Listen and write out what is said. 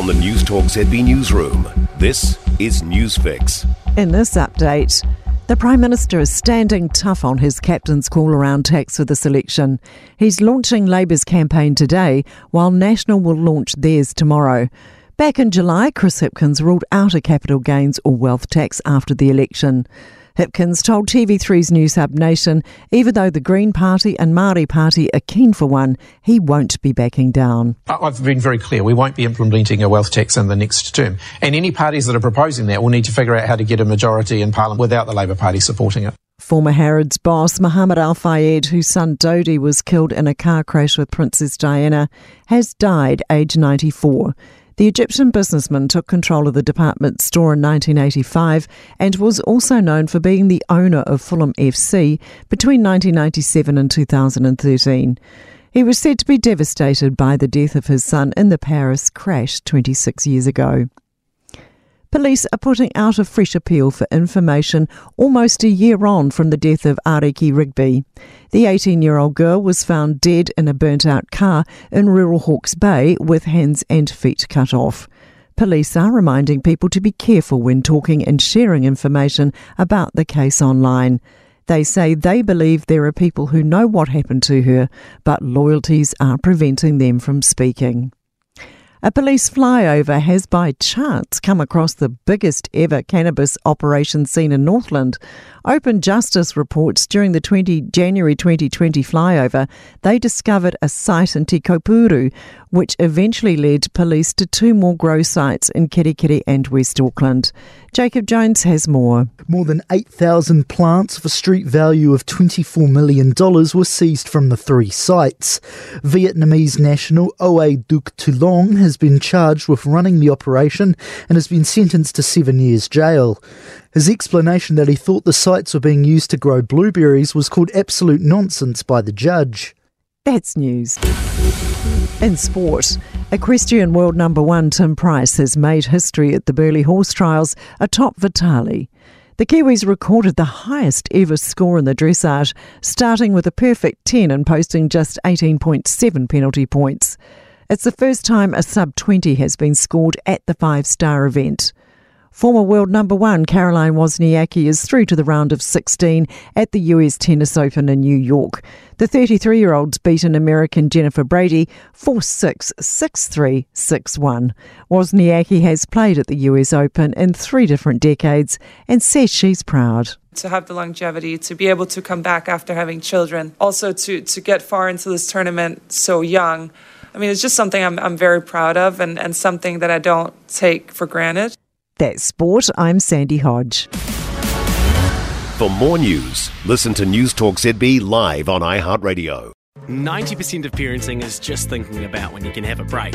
From the Newstalk ZB Newsroom, this is Newsfix. In this update, the Prime Minister is standing tough on his captain's call around tax for this election. He's launching Labour's campaign today, while National will launch theirs tomorrow. Back in July, Chris Hipkins ruled out a capital gains or wealth tax after the election. Hipkins told TV3's Newshub Nation, even though the Green Party and Māori Party are keen for one, he won't be backing down. I've been very clear. We won't be implementing a wealth tax in the next term. And any parties that are proposing that will need to figure out how to get a majority in Parliament without the Labour Party supporting it. Former Harrods boss Mohammed Al Fayed, whose son Dodi was killed in a car crash with Princess Diana, has died aged 94. The Egyptian businessman took control of the department store in 1985 and was also known for being the owner of Fulham FC between 1997 and 2013. He was said to be devastated by the death of his son in the Paris crash 26 years ago. Police are putting out a fresh appeal for information almost a year on from the death of Ariki Rigby. The 18 year old girl was found dead in a burnt out car in rural Hawke's Bay with hands and feet cut off. Police are reminding people to be careful when talking and sharing information about the case online. They say they believe there are people who know what happened to her, but loyalties are preventing them from speaking. A police flyover has by chance come across the biggest ever cannabis operation seen in Northland. Open Justice reports during the 20 January 2020 flyover, they discovered a site in Tikopuru, which eventually led police to two more grow sites in Kerikeri and West Auckland. Jacob Jones has more. More than 8,000 plants of a street value of $24 million were seized from the three sites. Vietnamese national Oe Duc Long has been charged with running the operation and has been sentenced to seven years jail. His explanation that he thought the sites were being used to grow blueberries was called absolute nonsense by the judge. That's news. In sport, equestrian world number one Tim Price has made history at the Burghley Horse Trials atop Vitali. The Kiwis recorded the highest ever score in the dressage, starting with a perfect 10 and posting just 18.7 penalty points. It's the first time a sub 20 has been scored at the five star event. Former world number one Caroline Wozniacki is through to the round of 16 at the US Tennis Open in New York. The 33 year old's beaten American Jennifer Brady 4 6 6 3 6 1. Wozniacki has played at the US Open in three different decades and says she's proud to have the longevity to be able to come back after having children also to to get far into this tournament so young i mean it's just something i'm, I'm very proud of and, and something that i don't take for granted that's sport. I'm Sandy Hodge. For more news, listen to Newstalk ZB live on iHeartRadio. 90% of parenting is just thinking about when you can have a break.